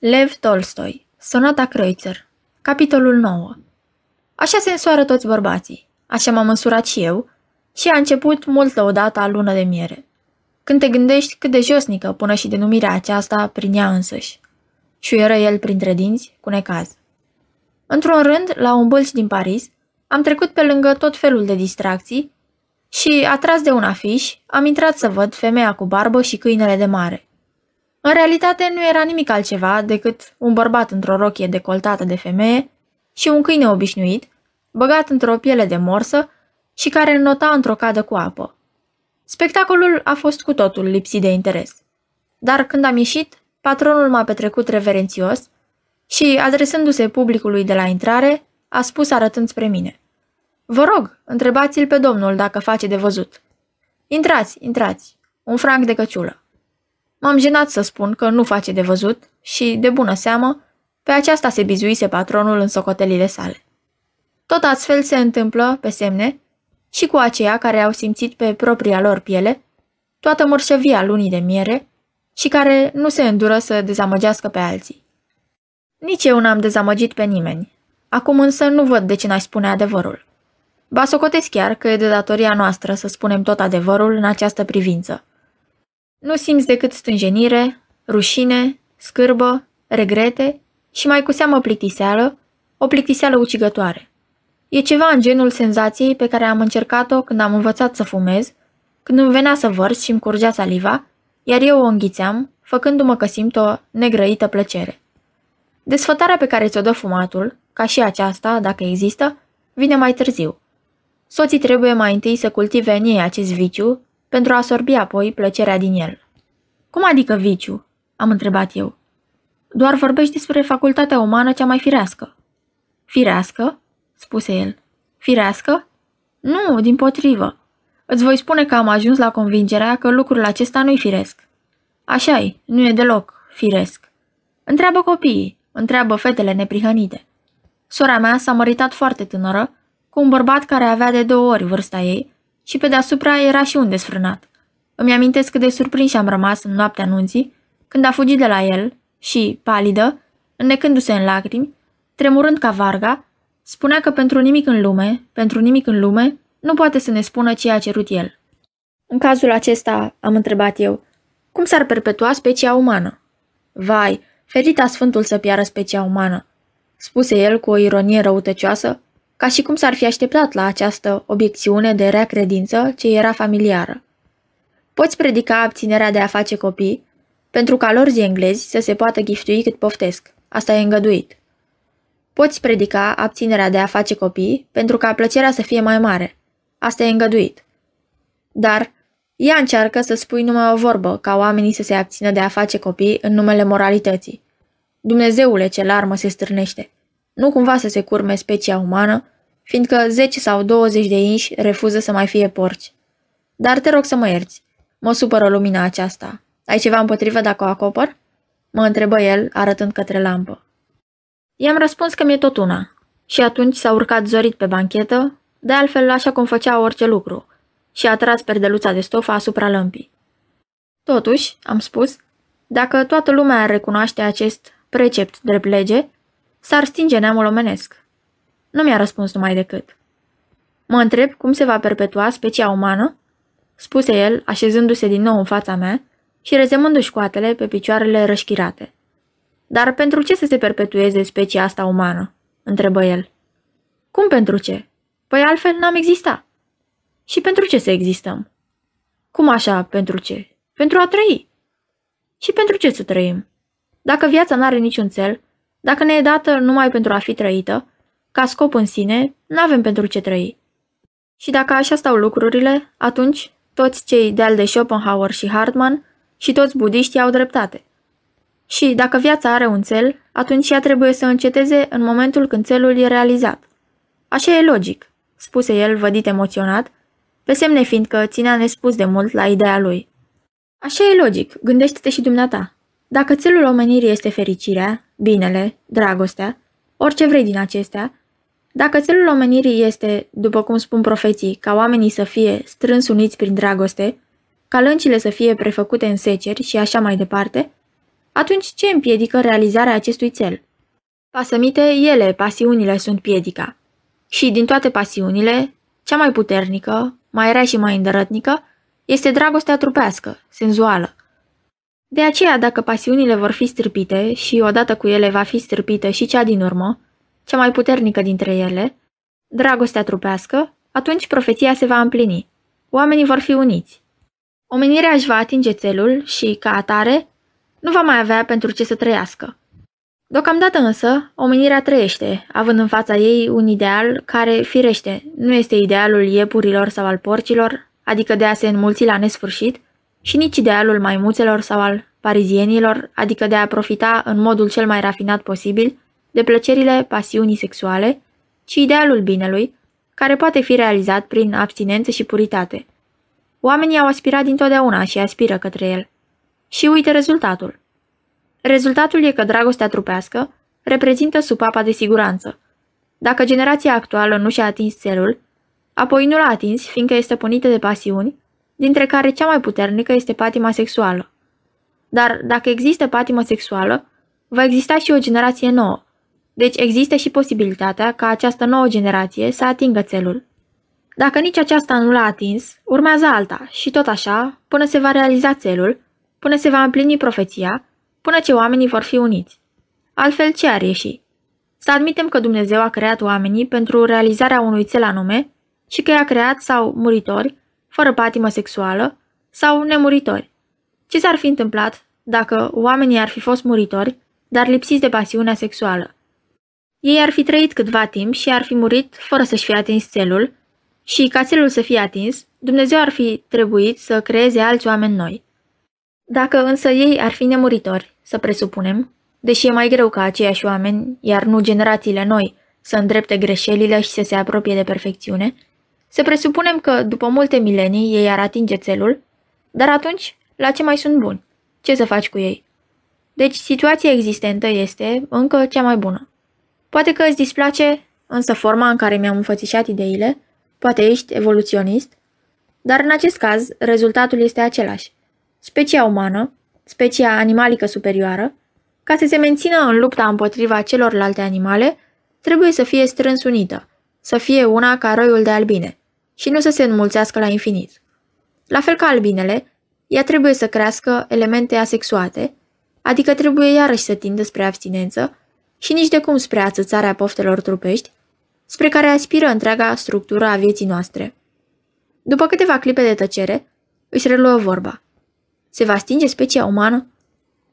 Lev Tolstoi, Sonata Kreutzer, capitolul 9 Așa se însoară toți bărbații, așa m-am măsurat și eu, și a început mult lăudata lună de miere. Când te gândești cât de josnică până și denumirea aceasta prin ea însăși. era el printre dinți, cu necaz. Într-un rând, la un bălci din Paris, am trecut pe lângă tot felul de distracții și, atras de un afiș, am intrat să văd femeia cu barbă și câinele de mare. În realitate nu era nimic altceva decât un bărbat într-o rochie decoltată de femeie și un câine obișnuit, băgat într-o piele de morsă și care înnota într-o cadă cu apă. Spectacolul a fost cu totul lipsit de interes. Dar când am ieșit, patronul m-a petrecut reverențios și, adresându-se publicului de la intrare, a spus arătând spre mine. Vă rog, întrebați-l pe domnul dacă face de văzut. Intrați, intrați. Un franc de căciulă. M-am jenat să spun că nu face de văzut și, de bună seamă, pe aceasta se bizuise patronul în socotelile sale. Tot astfel se întâmplă, pe semne, și cu aceia care au simțit pe propria lor piele toată mărșăvia lunii de miere și care nu se îndură să dezamăgească pe alții. Nici eu n-am dezamăgit pe nimeni. Acum însă nu văd de ce n-aș spune adevărul. Ba socotesc chiar că e de datoria noastră să spunem tot adevărul în această privință. Nu simți decât stânjenire, rușine, scârbă, regrete și mai cu seamă plictiseală, o plictiseală ucigătoare. E ceva în genul senzației pe care am încercat-o când am învățat să fumez, când îmi venea să vărs și îmi curgea saliva, iar eu o înghițeam, făcându-mă că simt o negrăită plăcere. Desfătarea pe care ți-o dă fumatul, ca și aceasta, dacă există, vine mai târziu. Soții trebuie mai întâi să cultive în ei acest viciu, pentru a sorbi apoi plăcerea din el. Cum adică viciu? am întrebat eu. Doar vorbești despre facultatea umană cea mai firească. Firească? spuse el. Firească? Nu, din potrivă. Îți voi spune că am ajuns la convingerea că lucrul acesta nu-i firesc. așa e, nu e deloc firesc. Întreabă copiii, întreabă fetele neprihănite. Sora mea s-a măritat foarte tânără, cu un bărbat care avea de două ori vârsta ei și pe deasupra era și un desfrânat. Îmi amintesc cât de surprins am rămas în noaptea anunții, când a fugit de la el și, palidă, înnecându-se în lacrimi, tremurând ca varga, spunea că pentru nimic în lume, pentru nimic în lume, nu poate să ne spună ce a cerut el. În cazul acesta, am întrebat eu, cum s-ar perpetua specia umană? Vai, ferita Sfântul să piară specia umană, spuse el cu o ironie răutăcioasă, ca și cum s-ar fi așteptat la această obiecțiune de rea credință ce era familiară. Poți predica abținerea de a face copii, pentru ca lor zi englezi să se poată giftui cât poftesc. Asta e îngăduit. Poți predica abținerea de a face copii, pentru ca plăcerea să fie mai mare. Asta e îngăduit. Dar ea încearcă să spui numai o vorbă ca oamenii să se abțină de a face copii în numele moralității. Dumnezeule, ce larmă se stârnește! Nu cumva să se curme specia umană, fiindcă 10 sau 20 de inși refuză să mai fie porci. Dar te rog să mă ierți. Mă supără lumina aceasta. Ai ceva împotrivă dacă o acopăr? Mă întrebă el, arătând către lampă. I-am răspuns că mi-e tot una. Și atunci s-a urcat zorit pe banchetă, de altfel așa cum făcea orice lucru, și a tras perdeluța de stofă asupra lămpii. Totuși, am spus, dacă toată lumea ar recunoaște acest precept drept lege, S-ar stinge neamul omenesc. Nu mi-a răspuns numai decât. Mă întreb cum se va perpetua specia umană? Spuse el, așezându-se din nou în fața mea și rezemându-și coatele pe picioarele rășchirate. Dar pentru ce să se perpetueze specia asta umană? întrebă el. Cum pentru ce? Păi altfel n-am exista. Și pentru ce să existăm? Cum așa, pentru ce? Pentru a trăi. Și pentru ce să trăim? Dacă viața n-are niciun cel, dacă ne e dată numai pentru a fi trăită, ca scop în sine, nu avem pentru ce trăi. Și dacă așa stau lucrurile, atunci toți cei de-al de Schopenhauer și Hartmann și toți budiștii au dreptate. Și dacă viața are un cel, atunci ea trebuie să înceteze în momentul când celul e realizat. Așa e logic, spuse el vădit emoționat, pe semne fiindcă ținea nespus de mult la ideea lui. Așa e logic, gândește-te și dumneata. Dacă țelul omenirii este fericirea, binele, dragostea, orice vrei din acestea, dacă țelul omenirii este, după cum spun profeții, ca oamenii să fie strâns uniți prin dragoste, ca lăncile să fie prefăcute în seceri și așa mai departe, atunci ce împiedică realizarea acestui cel? Pasămite, ele, pasiunile, sunt piedica. Și din toate pasiunile, cea mai puternică, mai rea și mai îndărătnică, este dragostea trupească, senzuală. De aceea, dacă pasiunile vor fi stârpite și odată cu ele va fi stârpită și cea din urmă, cea mai puternică dintre ele, dragostea trupească, atunci profeția se va împlini. Oamenii vor fi uniți. Omenirea își va atinge țelul și, ca atare, nu va mai avea pentru ce să trăiască. Deocamdată însă, omenirea trăiește, având în fața ei un ideal care, firește, nu este idealul iepurilor sau al porcilor, adică de a se înmulți la nesfârșit, și nici idealul maimuțelor sau al parizienilor, adică de a profita în modul cel mai rafinat posibil de plăcerile pasiunii sexuale, ci idealul binelui, care poate fi realizat prin abstinență și puritate. Oamenii au aspirat dintotdeauna și aspiră către el. Și uite rezultatul. Rezultatul e că dragostea trupească reprezintă supapa de siguranță. Dacă generația actuală nu și-a atins țelul, apoi nu l-a atins fiindcă este punită de pasiuni, dintre care cea mai puternică este patima sexuală. Dar dacă există patimă sexuală, va exista și o generație nouă, deci există și posibilitatea ca această nouă generație să atingă țelul. Dacă nici aceasta nu l-a atins, urmează alta și tot așa, până se va realiza țelul, până se va împlini profeția, până ce oamenii vor fi uniți. Altfel, ce ar ieși? Să admitem că Dumnezeu a creat oamenii pentru realizarea unui țel anume și că i-a creat sau muritori, fără patimă sexuală, sau nemuritori. Ce s-ar fi întâmplat dacă oamenii ar fi fost muritori, dar lipsiți de pasiunea sexuală? Ei ar fi trăit câtva timp și ar fi murit fără să-și fie atins țelul și, ca țelul să fie atins, Dumnezeu ar fi trebuit să creeze alți oameni noi. Dacă însă ei ar fi nemuritori, să presupunem, deși e mai greu ca aceiași oameni, iar nu generațiile noi, să îndrepte greșelile și să se apropie de perfecțiune, să presupunem că, după multe milenii, ei ar atinge țelul, dar atunci, la ce mai sunt buni? Ce să faci cu ei? Deci, situația existentă este încă cea mai bună. Poate că îți displace, însă forma în care mi-am înfățișat ideile, poate ești evoluționist, dar în acest caz, rezultatul este același. Specia umană, specia animalică superioară, ca să se mențină în lupta împotriva celorlalte animale, trebuie să fie strâns unită, să fie una ca roiul de albine și nu să se înmulțească la infinit. La fel ca albinele, ea trebuie să crească elemente asexuate, adică trebuie iarăși să tindă spre abstinență și nici de cum spre ațățarea poftelor trupești, spre care aspiră întreaga structură a vieții noastre. După câteva clipe de tăcere, își reluă vorba. Se va stinge specia umană?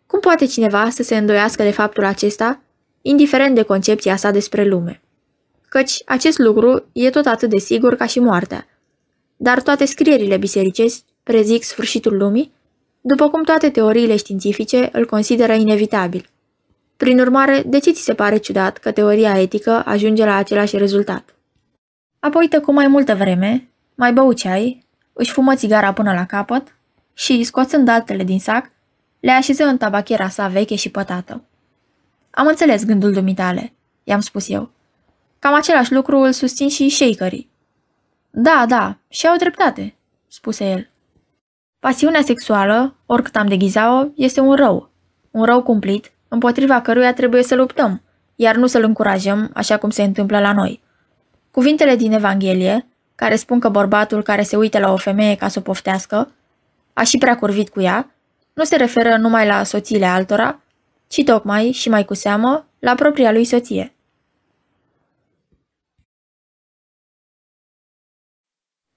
Cum poate cineva să se îndoiască de faptul acesta, indiferent de concepția sa despre lume? Căci acest lucru e tot atât de sigur ca și moartea. Dar toate scrierile bisericești prezic sfârșitul lumii, după cum toate teoriile științifice îl consideră inevitabil. Prin urmare, de ce ți se pare ciudat că teoria etică ajunge la același rezultat? Apoi tăcu mai multă vreme, mai bău ceai, își fumă țigara până la capăt și, scoțând altele din sac, le așeză în tabachera sa veche și pătată. Am înțeles gândul dumitale, i-am spus eu. Cam același lucru îl susțin și shakerii. Da, da, și au dreptate, spuse el. Pasiunea sexuală, oricât am deghiza-o, este un rău. Un rău cumplit, împotriva căruia trebuie să luptăm, iar nu să-l încurajăm, așa cum se întâmplă la noi. Cuvintele din Evanghelie, care spun că bărbatul care se uită la o femeie ca să o poftească, a și prea curvit cu ea, nu se referă numai la soțiile altora, ci tocmai și mai cu seamă la propria lui soție.